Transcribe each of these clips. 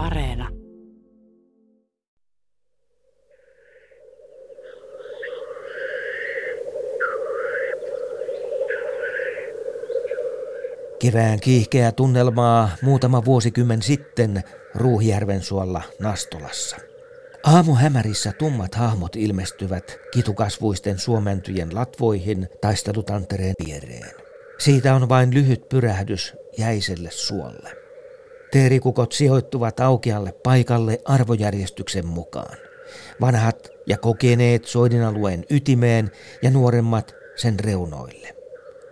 Areena. Kevään kiihkeä tunnelmaa muutama vuosikymmen sitten Ruuhjärven suolla Nastolassa. Aamuhämärissä tummat hahmot ilmestyvät kitukasvuisten suomentyjen latvoihin taistelutantereen viereen. Siitä on vain lyhyt pyrähdys jäiselle suolle. Teerikukot sijoittuvat aukealle paikalle arvojärjestyksen mukaan. Vanhat ja kokeneet soidinalueen ytimeen ja nuoremmat sen reunoille.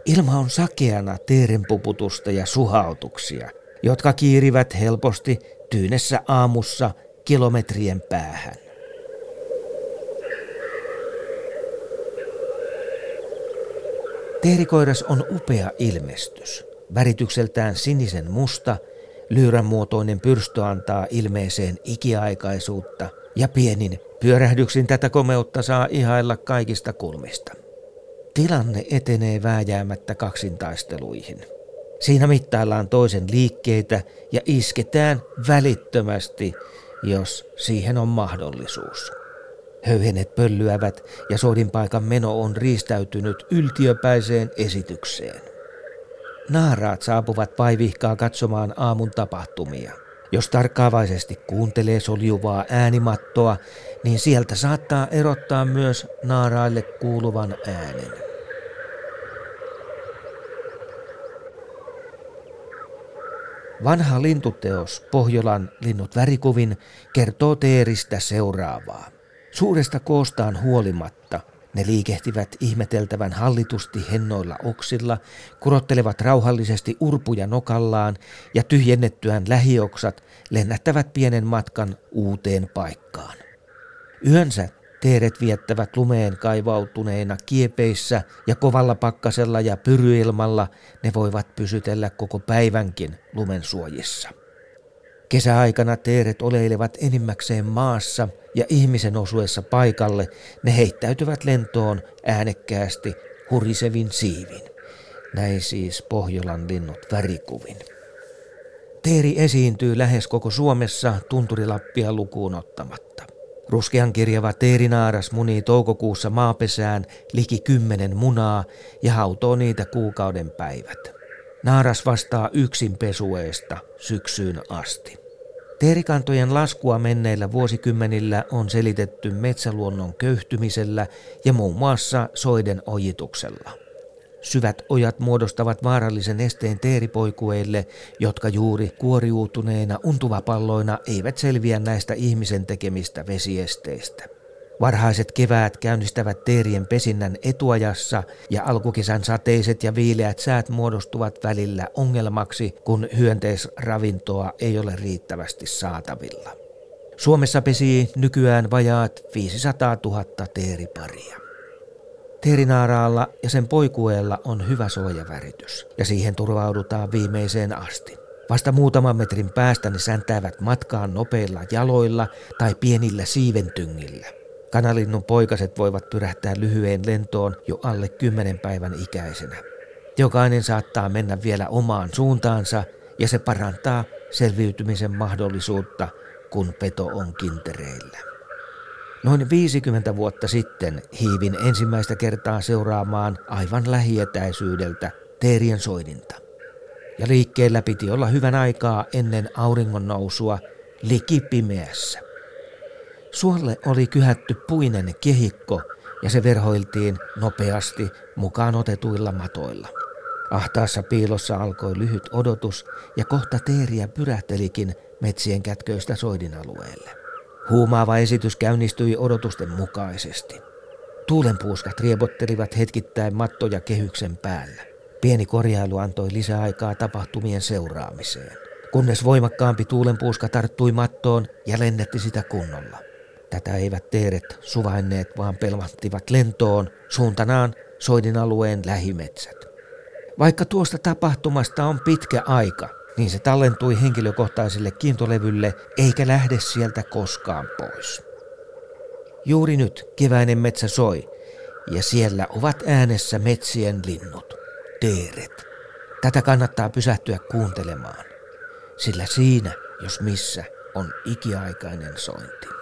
Ilma on sakeana teerenpuputusta ja suhautuksia, jotka kiirivät helposti tyynessä aamussa kilometrien päähän. Teerikoiras on upea ilmestys. Väritykseltään sinisen musta, lyyrän muotoinen pyrstö antaa ilmeeseen ikiaikaisuutta ja pienin pyörähdyksin tätä komeutta saa ihailla kaikista kulmista. Tilanne etenee vääjäämättä kaksintaisteluihin. Siinä mittaillaan toisen liikkeitä ja isketään välittömästi, jos siihen on mahdollisuus. Höyhenet pöllyävät ja paikan meno on riistäytynyt yltiöpäiseen esitykseen. Naaraat saapuvat vaivihkaa katsomaan aamun tapahtumia. Jos tarkkaavaisesti kuuntelee soljuvaa äänimattoa, niin sieltä saattaa erottaa myös naaraille kuuluvan äänen. Vanha lintuteos Pohjolan linnut värikuvin kertoo teeristä seuraavaa. Suuresta koostaan huolimatta ne liikehtivät ihmeteltävän hallitusti hennoilla oksilla, kurottelevat rauhallisesti urpuja nokallaan ja tyhjennettyään lähioksat lennättävät pienen matkan uuteen paikkaan. Yönsä Teeret viettävät lumeen kaivautuneina kiepeissä ja kovalla pakkasella ja pyryilmalla ne voivat pysytellä koko päivänkin lumen suojissa. Kesäaikana teeret oleilevat enimmäkseen maassa ja ihmisen osuessa paikalle ne heittäytyvät lentoon äänekkäästi hurisevin siivin. Näin siis Pohjolan linnut värikuvin. Teeri esiintyy lähes koko Suomessa tunturilappia lukuun ottamatta. Ruskean kirjava teerinaaras munii toukokuussa maapesään liki kymmenen munaa ja hautoo niitä kuukauden päivät. Naaras vastaa yksin pesueesta syksyyn asti. Teerikantojen laskua menneillä vuosikymmenillä on selitetty metsäluonnon köyhtymisellä ja muun muassa soiden ojituksella. Syvät ojat muodostavat vaarallisen esteen teeripoikueille, jotka juuri kuoriutuneina untuvapalloina eivät selviä näistä ihmisen tekemistä vesiesteistä. Varhaiset keväät käynnistävät teerien pesinnän etuajassa ja alkukesän sateiset ja viileät säät muodostuvat välillä ongelmaksi, kun hyönteisravintoa ei ole riittävästi saatavilla. Suomessa pesii nykyään vajaat 500 000 teeriparia. Teerinaaraalla ja sen poikueella on hyvä suojaväritys ja siihen turvaudutaan viimeiseen asti. Vasta muutaman metrin päästä ne säntäävät matkaan nopeilla jaloilla tai pienillä siiventyngillä. Kanalinnun poikaset voivat pyrähtää lyhyen lentoon jo alle kymmenen päivän ikäisenä. Jokainen saattaa mennä vielä omaan suuntaansa ja se parantaa selviytymisen mahdollisuutta, kun peto on kintereillä. Noin 50 vuotta sitten hiivin ensimmäistä kertaa seuraamaan aivan lähietäisyydeltä teerien soidinta. Ja liikkeellä piti olla hyvän aikaa ennen auringon nousua liki pimeässä. Suolle oli kyhätty puinen kehikko ja se verhoiltiin nopeasti mukaan otetuilla matoilla. Ahtaassa piilossa alkoi lyhyt odotus ja kohta teeriä pyrähtelikin metsien kätköistä soidinalueelle. Huumaava esitys käynnistyi odotusten mukaisesti. Tuulenpuuskat riepottelivat hetkittäin mattoja kehyksen päällä. Pieni korjailu antoi lisäaikaa tapahtumien seuraamiseen. Kunnes voimakkaampi tuulenpuuska tarttui mattoon ja lennetti sitä kunnolla. Tätä eivät teeret suvainneet, vaan pelmattivat lentoon suuntanaan soidin alueen lähimetsät. Vaikka tuosta tapahtumasta on pitkä aika, niin se tallentui henkilökohtaiselle kiintolevylle eikä lähde sieltä koskaan pois. Juuri nyt keväinen metsä soi ja siellä ovat äänessä metsien linnut, teeret. Tätä kannattaa pysähtyä kuuntelemaan, sillä siinä, jos missä, on ikiaikainen sointi.